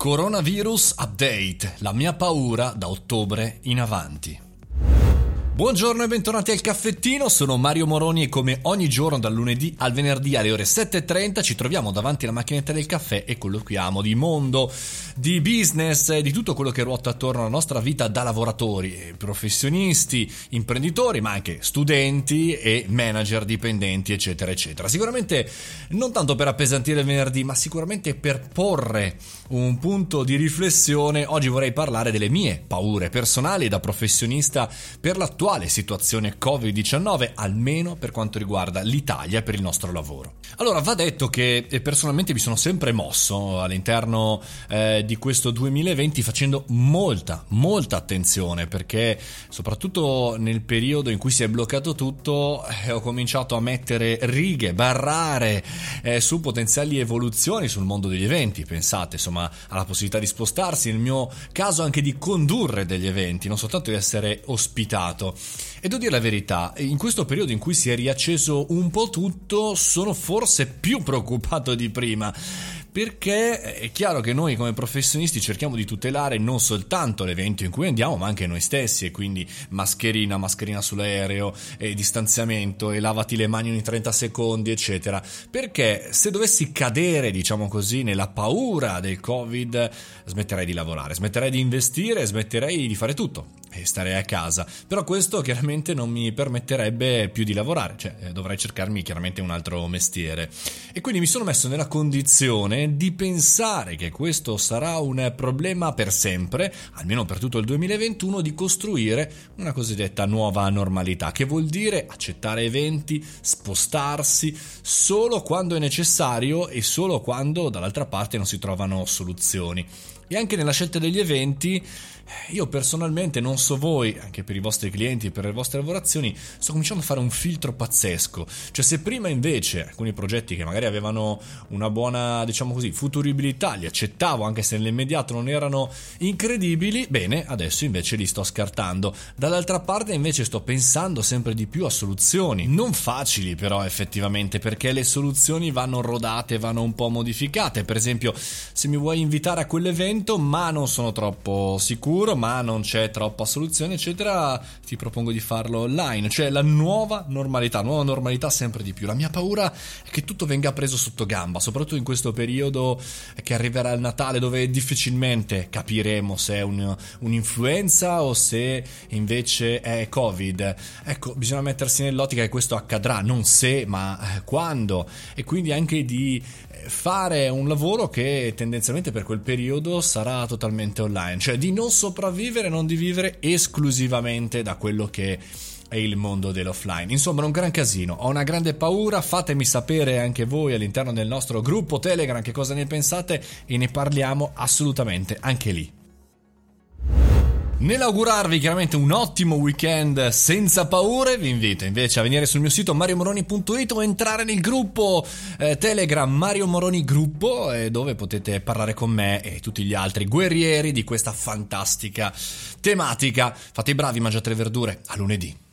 Coronavirus Update, la mia paura da ottobre in avanti. Buongiorno e bentornati al caffettino, sono Mario Moroni e come ogni giorno dal lunedì al venerdì alle ore 7.30 ci troviamo davanti alla macchinetta del caffè e colloquiamo di mondo, di business di tutto quello che ruota attorno alla nostra vita da lavoratori, professionisti, imprenditori, ma anche studenti e manager dipendenti, eccetera, eccetera. Sicuramente non tanto per appesantire il venerdì, ma sicuramente per porre un punto di riflessione, oggi vorrei parlare delle mie paure personali da professionista per l'attuale l'attuale situazione Covid-19, almeno per quanto riguarda l'Italia per il nostro lavoro. Allora, va detto che eh, personalmente mi sono sempre mosso all'interno eh, di questo 2020 facendo molta, molta attenzione perché soprattutto nel periodo in cui si è bloccato tutto eh, ho cominciato a mettere righe, barrare eh, su potenziali evoluzioni sul mondo degli eventi. Pensate insomma alla possibilità di spostarsi, nel mio caso anche di condurre degli eventi, non soltanto di essere ospitato. E devo dire la verità, in questo periodo in cui si è riacceso un po' tutto, sono forse più preoccupato di prima perché è chiaro che noi come professionisti cerchiamo di tutelare non soltanto l'evento in cui andiamo, ma anche noi stessi e quindi mascherina, mascherina sull'aereo, e distanziamento e lavati le mani ogni 30 secondi, eccetera. Perché se dovessi cadere, diciamo così, nella paura del Covid, smetterei di lavorare, smetterei di investire, smetterei di fare tutto e starei a casa. Però questo chiaramente non mi permetterebbe più di lavorare, cioè eh, dovrei cercarmi chiaramente un altro mestiere. E quindi mi sono messo nella condizione di pensare che questo sarà un problema per sempre, almeno per tutto il 2021, di costruire una cosiddetta nuova normalità, che vuol dire accettare eventi, spostarsi solo quando è necessario e solo quando dall'altra parte non si trovano soluzioni. E anche nella scelta degli eventi io personalmente, non so voi, anche per i vostri clienti per le vostre lavorazioni, sto cominciando a fare un filtro pazzesco. Cioè, se prima invece alcuni progetti che magari avevano una buona, diciamo così, futuribilità, li accettavo anche se nell'immediato non erano incredibili, bene, adesso invece li sto scartando. Dall'altra parte invece sto pensando sempre di più a soluzioni, non facili però effettivamente, perché le soluzioni vanno rodate, vanno un po' modificate. Per esempio, se mi vuoi invitare a quell'evento, ma non sono troppo sicuro, sicuro, ma non c'è troppa soluzione, eccetera, ti propongo di farlo online, cioè la nuova normalità, nuova normalità sempre di più. La mia paura è che tutto venga preso sotto gamba, soprattutto in questo periodo che arriverà il Natale dove difficilmente capiremo se è un, un'influenza o se invece è Covid. Ecco, bisogna mettersi nell'ottica che questo accadrà, non se, ma eh, quando, e quindi anche di fare un lavoro che tendenzialmente per quel periodo sarà totalmente online, cioè di non sopravvivere, non di vivere esclusivamente da quello che è il mondo dell'offline. Insomma, un gran casino. Ho una grande paura. Fatemi sapere anche voi all'interno del nostro gruppo Telegram che cosa ne pensate e ne parliamo assolutamente anche lì. Nell'augurarvi chiaramente un ottimo weekend senza paure, vi invito invece a venire sul mio sito mariomoroni.it o entrare nel gruppo eh, Telegram Mario Moroni Gruppo, eh, dove potete parlare con me e tutti gli altri guerrieri di questa fantastica tematica. Fate i bravi, mangiate le verdure. A lunedì.